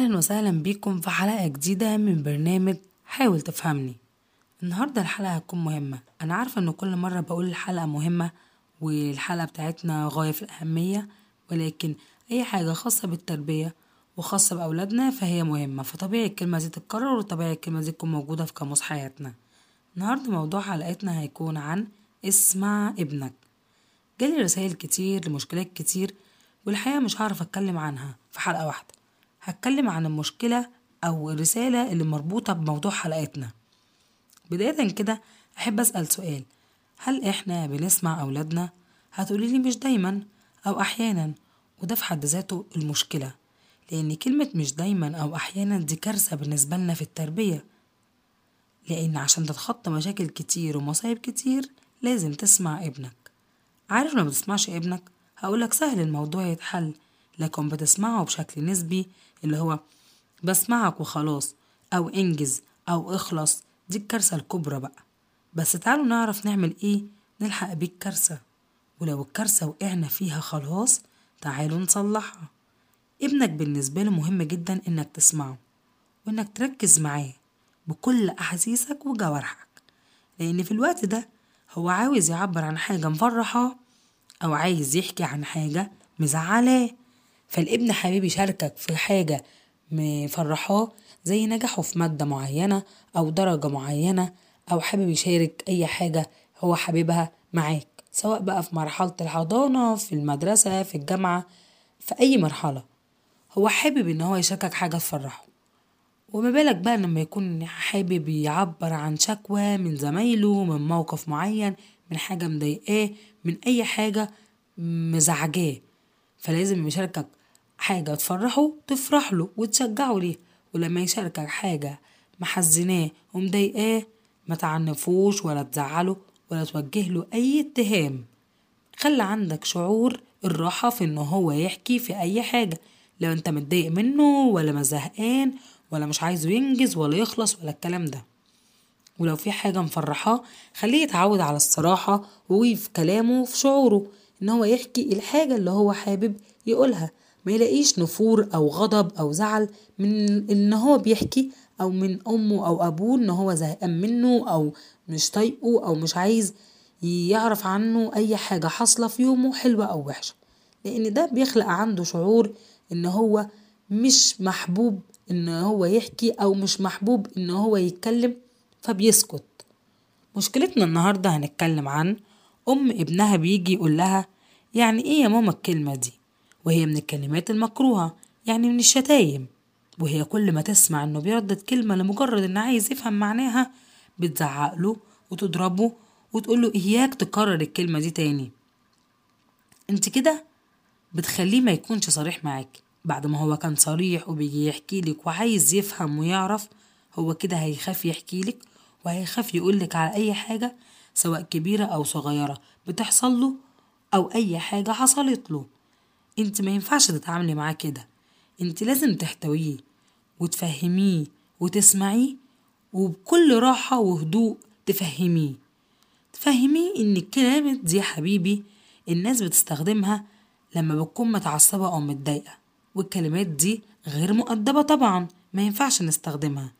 أهلا وسهلا بيكم في حلقة جديدة من برنامج حاول تفهمني. النهاردة الحلقة هتكون مهمة. أنا عارفة إن كل مرة بقول الحلقة مهمة والحلقة بتاعتنا غاية في الأهمية ولكن أي حاجة خاصة بالتربية وخاصة بأولادنا فهي مهمة. فطبيعي الكلمة دي تتكرر وطبيعي الكلمة دي تكون موجودة في قاموس حياتنا. النهاردة موضوع حلقتنا هيكون عن اسمع ابنك. جالي رسائل كتير لمشكلات كتير والحقيقة مش هعرف أتكلم عنها في حلقة واحدة. هتكلم عن المشكلة أو الرسالة اللي مربوطة بموضوع حلقتنا بداية كده أحب أسأل سؤال. هل إحنا بنسمع أولادنا؟ هتقوليلي مش دايما أو أحيانا وده في حد ذاته المشكلة لأن كلمة مش دايما أو أحيانا دي كارثة بالنسبة لنا في التربية. لأن عشان تتخطى مشاكل كتير ومصايب كتير لازم تسمع ابنك. عارف لما بتسمعش ابنك؟ هقولك سهل الموضوع يتحل. لكن بتسمعه بشكل نسبي اللي هو بسمعك وخلاص أو انجز أو اخلص. دي الكارثة الكبرى بقى. بس تعالوا نعرف نعمل إيه؟ نلحق بيه الكارثة ولو الكارثة وقعنا فيها خلاص تعالوا نصلحها. ابنك بالنسبة له مهم جدا إنك تسمعه وإنك تركز معاه بكل أحاسيسك وجوارحك. لأن في الوقت ده هو عاوز يعبر عن حاجة مفرحاه أو عايز يحكي عن حاجة مزعلاه. فالابن حبيب يشاركك في حاجة مفرحاه زي نجاحه في مادة معينة أو درجة معينة أو حابب يشارك أي حاجة هو حاببها معاك سواء بقى في مرحلة الحضانة في المدرسة في الجامعة في أي مرحلة. هو حابب إن هو يشاركك حاجة تفرحه. وما بالك بقى لما يكون حابب يعبر عن شكوى من زمايله من موقف معين من حاجة مضايقاه من أي حاجة مزعجاه. فلازم يشاركك حاجة تفرحه تفرح له وتشجعه ليه. ولما يشاركك حاجة محزناه ومضايقاه ما تعنفوش ولا تزعله ولا توجه له أي اتهام. خلي عندك شعور الراحة في إنه هو يحكي في أي حاجة. لو أنت متضايق منه ولا مزهقان ولا مش عايزه ينجز ولا يخلص ولا الكلام ده. ولو في حاجة مفرحاه خليه يتعود على الصراحة وفي كلامه في شعوره إن هو يحكي الحاجة اللي هو حابب يقولها. ما يلاقيش نفور أو غضب أو زعل من إن هو بيحكي أو من أمه أو أبوه إن هو زهقان منه أو مش طايقه أو مش عايز يعرف عنه أي حاجة حاصلة في يومه حلوة أو وحشة. لأن ده بيخلق عنده شعور إن هو مش محبوب إن هو يحكي أو مش محبوب إن هو يتكلم فبيسكت. مشكلتنا النهاردة هنتكلم عن أم ابنها بيجي يقول لها يعني إيه يا ماما الكلمة دي؟ وهي من الكلمات المكروهة يعني من الشتايم. وهي كل ما تسمع إنه بيردد كلمة لمجرد إنه عايز يفهم معناها بتزعق له وتضربه وتقول له إياك تكرر الكلمة دي تاني. أنت كده بتخليه ما يكونش صريح معاك. بعد ما هو كان صريح وبيجي يحكي لك وعايز يفهم ويعرف هو كده هيخاف يحكي لك وهيخاف يقولك على أي حاجة سواء كبيرة أو صغيرة بتحصل له أو أي حاجة حصلت له. انت ما ينفعش تتعاملي معاه كده. انت لازم تحتويه وتفهميه وتسمعيه وبكل راحة وهدوء تفهميه. تفهميه إن الكلمات دي يا حبيبي الناس بتستخدمها لما بتكون متعصبة أو متضايقة والكلمات دي غير مؤدبة طبعا ما ينفعش نستخدمها.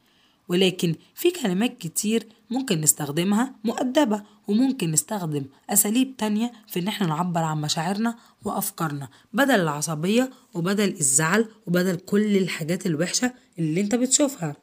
ولكن في كلمات كتير ممكن نستخدمها مؤدبة وممكن نستخدم أساليب تانية في إن إحنا نعبر عن مشاعرنا وأفكارنا بدل العصبية وبدل الزعل وبدل كل الحاجات الوحشة اللي أنت بتشوفها.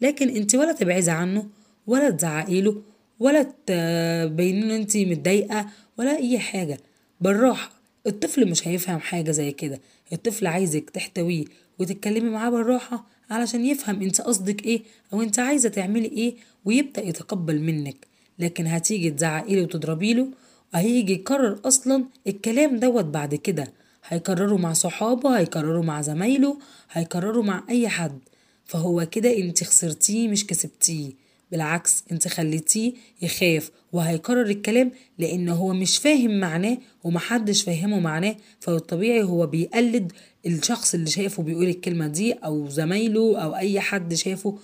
لكن أنت ولا تبعزي عنه ولا تزعقي له ولا تبيني إن أنت متضايقة ولا أي حاجة. بالراحة الطفل مش هيفهم حاجة زي كده. الطفل عايزك تحتويه وتتكلمي معاه بالراحة علشان يفهم انت قصدك إيه أو انت عايزة تعملي إيه ويبدأ يتقبل منك. لكن هتيجي تزعقي له وتضربي له يكرر أصلا الكلام دوت بعد كده. هيكرره مع صحابه هيكرره مع زمايله هيكرره مع اي حد. فهو كده انت خسرتيه مش كسبتيه. بالعكس انت خليتيه يخاف وهيكرر الكلام لأن هو مش فاهم معناه ومحدش فاهمه معناه. فالطبيعي هو بيقلد الشخص اللي شايفه بيقول الكلمة دي أو زمايله أو أي حد شافه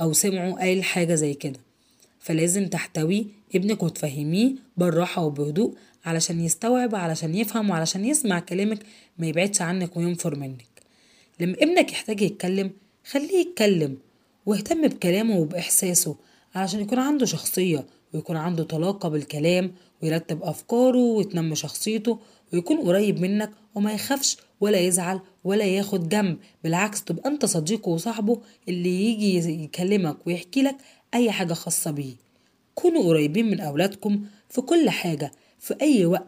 أو سمعه قال حاجة زي كده. فلازم تحتوي ابنك وتفهميه بالراحة وبهدوء علشان يستوعب علشان يفهم وعلشان يسمع كلامك ما يبعدش عنك وينفر منك. لما ابنك يحتاج يتكلم خليه يتكلم واهتم بكلامه وبإحساسه علشان يكون عنده شخصية ويكون عنده طلاقة بالكلام ويرتب أفكاره ويتنمي شخصيته ويكون قريب منك وما يخافش ولا يزعل ولا ياخد جنب بالعكس تبقى انت صديقه وصاحبه اللي يجي يكلمك ويحكي لك أي حاجة خاصة بيه. كونوا قريبين من أولادكم في كل حاجة في أي وقت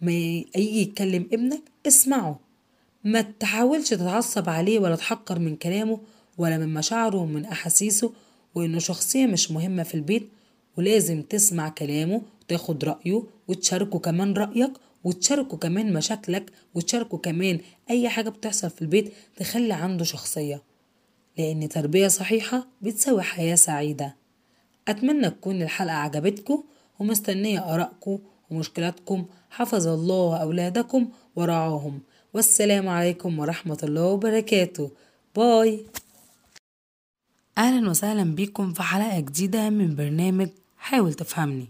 ما يجي يتكلم ابنك اسمعه. ما تحاولش تتعصب عليه ولا تحقر من كلامه ولا من مشاعره ومن أحاسيسه وإنه شخصية مش مهمة في البيت ولازم تسمع كلامه وتاخد رأيه وتشاركه كمان رأيك وتشاركه كمان مشاكلك وتشاركه كمان أي حاجة بتحصل في البيت تخلي عنده شخصية. لأن تربية صحيحة بتساوي حياة سعيدة. أتمنى تكون الحلقة عجبتكم ومستنية آرائكم ومشكلاتكم. حفظ الله أولادكم ورعاهم والسلام عليكم ورحمة الله وبركاته. باي. أهلا وسهلا بيكم في حلقة جديدة من برنامج حاول تفهمني.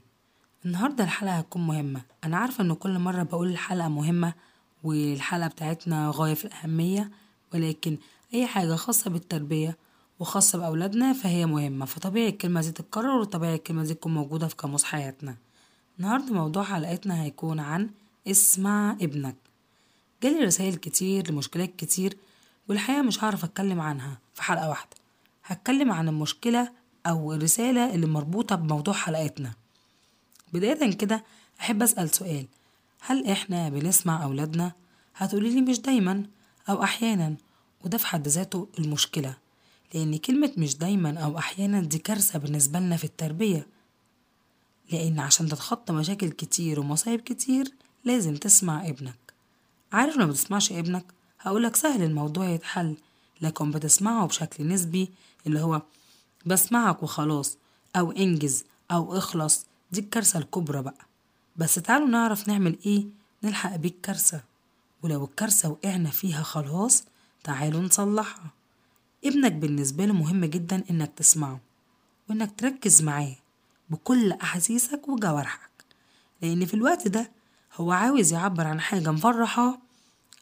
النهاردة الحلقة هتكون مهمة. أنا عارفة إن كل مرة بقول الحلقة مهمة والحلقة بتاعتنا غاية في الأهمية ولكن أي حاجة خاصة بالتربية وخاصة بأولادنا فهي مهمة. فطبيعي الكلمة دي تتكرر وطبيعي الكلمة دي تكون موجودة في قاموس حياتنا. النهاردة موضوع حلقتنا هيكون عن اسمع ابنك. جالي رسائل كتير لمشكلات كتير والحقيقة مش هعرف أتكلم عنها. في حلقة واحدة. هتكلم عن المشكلة أو الرسالة اللي مربوطة بموضوع حلقتنا بداية كده أحب أسأل سؤال. هل إحنا بنسمع أولادنا؟ هتقوليلي مش دايما أو أحيانا وده في حد ذاته المشكلة لأن كلمة مش دايما أو أحيانا دي كارثة بالنسبة لنا في التربية. لأن عشان تتخطى مشاكل كتير ومصايب كتير لازم تسمع ابنك. عارف لما بتسمعش ابنك؟ هقولك سهل الموضوع يتحل لكن بتسمعه بشكل نسبي اللي هو بسمعك وخلاص أو انجز أو اخلص. دي الكارثة الكبرى بقى. بس تعالوا نعرف نعمل إيه؟ نلحق بيه الكارثة ولو الكارثة وقعنا فيها خلاص تعالوا نصلحها. ابنك بالنسبة له مهم جدا إنك تسمعه وإنك تركز معاه بكل أحاسيسك وجوارحك. لأن في الوقت ده هو عاوز يعبر عن حاجة مفرحاه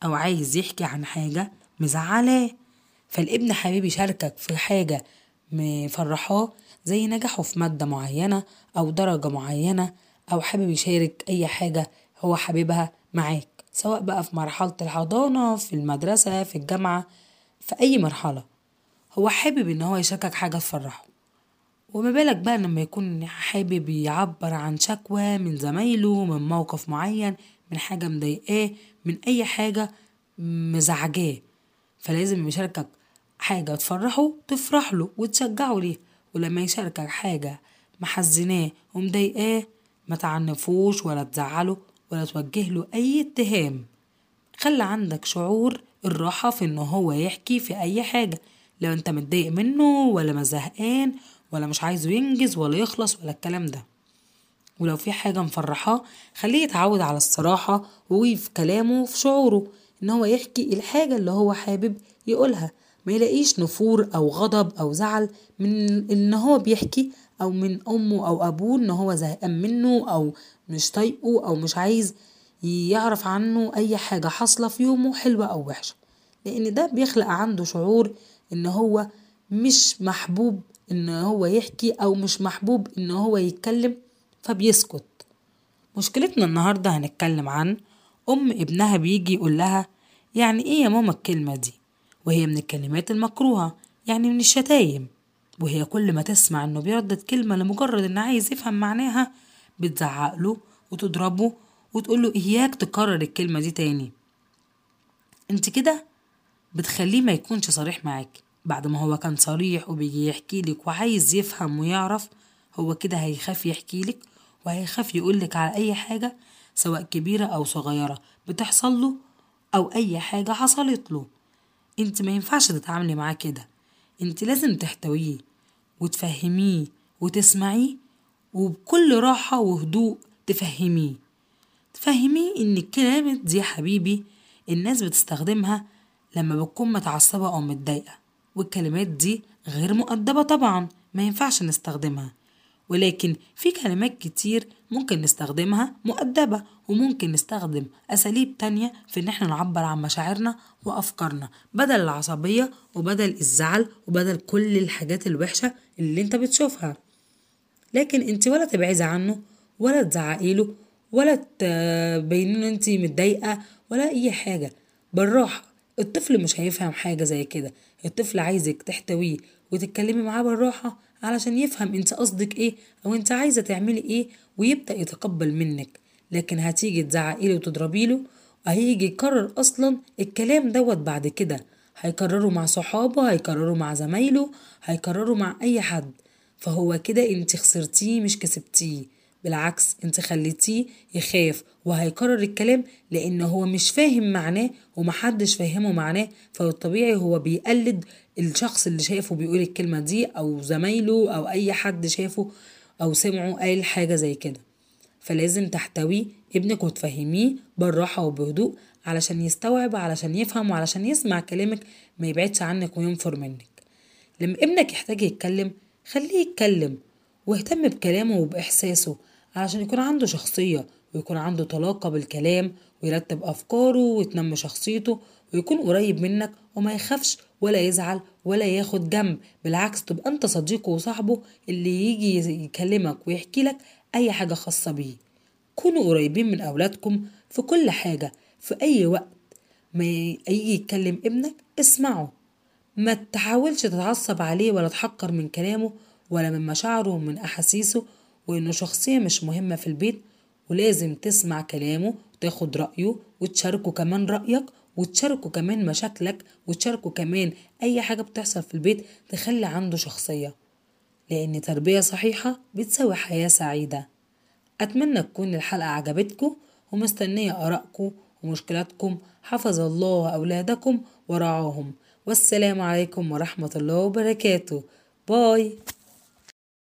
أو عايز يحكي عن حاجة مزعلاه. فالابن حبيب يشاركك في حاجة مفرحاه زي نجاحه في مادة معينة أو درجة معينة أو حابب يشارك أي حاجة هو حاببها معاك سواء بقى في مرحلة الحضانة في المدرسة في الجامعة في أي مرحلة. هو حابب إن هو يشاركك حاجة تفرحه. وما بالك بقى لما يكون حابب يعبر عن شكوى من زمايله من موقف معين من حاجة مضايقاه من أي حاجة مزعجاه. فلازم يشاركك حاجة تفرحه تفرح له وتشجعه ليه. ولما يشاركك حاجة محزناه ومضايقاه ما تعنفوش ولا تزعله ولا توجه له أي اتهام. خلي عندك شعور الراحة في إن هو يحكي في أي حاجة. لو أنت متضايق منه ولا مزهقان ولا مش عايزه ينجز ولا يخلص ولا الكلام ده. ولو في حاجة مفرحاه خليه يتعود على الصراحة وفي كلامه وفي شعوره إن هو يحكي الحاجة اللي هو حابب يقولها. ما يلاقيش نفور أو غضب أو زعل من إن هو بيحكي أو من أمه أو أبوه إن هو زهقان منه أو مش طايقه أو مش عايز يعرف عنه أي حاجة حاصلة في يومه حلوة أو وحشة. لأن ده بيخلق عنده شعور إن هو مش محبوب إن هو يحكي أو مش محبوب إن هو يتكلم فبيسكت. مشكلتنا النهاردة هنتكلم عن أم ابنها بيجي يقول لها يعني إيه يا ماما الكلمة دي؟ وهي من الكلمات المكروهة يعني من الشتايم. وهي كل ما تسمع إنه بيردد كلمة لمجرد إنه عايز يفهم معناها بتزعقله وتضربه وتقوله إياك تكرر الكلمة دي تاني. أنت كده بتخليه ما يكونش صريح معاك. بعد ما هو كان صريح وبيجي يحكي لك وعايز يفهم ويعرف هو كده هيخاف يحكي لك وهيخاف يقولك على أي حاجة سواء كبيرة أو صغيرة بتحصل له أو أي حاجة حصلت له. انت ما ينفعش تتعاملي معاه كده. انت لازم تحتويه وتفهميه وتسمعيه وبكل راحة وهدوء تفهميه. تفهميه إن الكلمات دي يا حبيبي الناس بتستخدمها لما بتكون متعصبة أو متضايقة والكلمات دي غير مؤدبة طبعا ما ينفعش نستخدمها. ولكن في كلمات كتير ممكن نستخدمها مؤدبة وممكن نستخدم أساليب تانية في إن إحنا نعبر عن مشاعرنا وأفكارنا بدل العصبية وبدل الزعل وبدل كل الحاجات الوحشة اللي أنت بتشوفها. لكن أنت ولا تبعدي عنه ولا تزعقي له ولا تبيني إن أنت متضايقة ولا أي حاجة. بالراحة الطفل مش هيفهم حاجة زي كده. الطفل عايزك تحتويه وتتكلمي معاه بالراحة علشان يفهم انت قصدك إيه أو انت عايزة تعملي إيه ويبدأ يتقبل منك. لكن هتيجي تزعقي له وتضربي له وهيجي يكرر أصلا الكلام دوت بعد كده. هيكرره مع صحابه هيكرره مع زمايله هيكرره مع اي حد. فهو كده انت خسرتيه مش كسبتيه. بالعكس انت خليتيه يخاف وهيكرر الكلام لأن هو مش فاهم معناه ومحدش فاهمه معناه فالطبيعي هو بيقلد الشخص اللي شايفه بيقول الكلمة دي أو زمايله أو أي حد شافه أو سمعه قال حاجة زي كده. فلازم تحتوي ابنك وتفهميه بالراحة وبهدوء علشان يستوعب علشان يفهم وعلشان يسمع كلامك ما يبعدش عنك وينفر منك. لما ابنك يحتاج يتكلم خليه يتكلم واهتم بكلامه وبإحساسه علشان يكون عنده شخصية ويكون عنده طلاقة بالكلام ويرتب أفكاره ويتنمي شخصيته ويكون قريب منك وما يخافش ولا يزعل ولا ياخد جنب. بالعكس تبقى أنت صديقه وصاحبه اللي يجي يكلمك ويحكي لك أي حاجة خاصة بيه. كونوا قريبين من أولادكم في كل حاجة في أي وقت ما يجي يتكلم ابنك اسمعه. ما تحاولش تتعصب عليه ولا تحقر من كلامه ولا من مشاعره ومن أحاسيسه وإنه شخصية مش مهمة في البيت. ولازم تسمع كلامه وتاخد رأيه وتشاركه كمان رأيك وتشاركه كمان مشاكلك وتشاركه كمان أي حاجة بتحصل في البيت تخلي عنده شخصية. لأن تربية صحيحة بتساوي حياة سعيدة. أتمنى تكون الحلقة عجبتكم ومستنية آرائكم ومشكلاتكم. حفظ الله أولادكم ورعاهم والسلام عليكم ورحمة الله وبركاته. باي.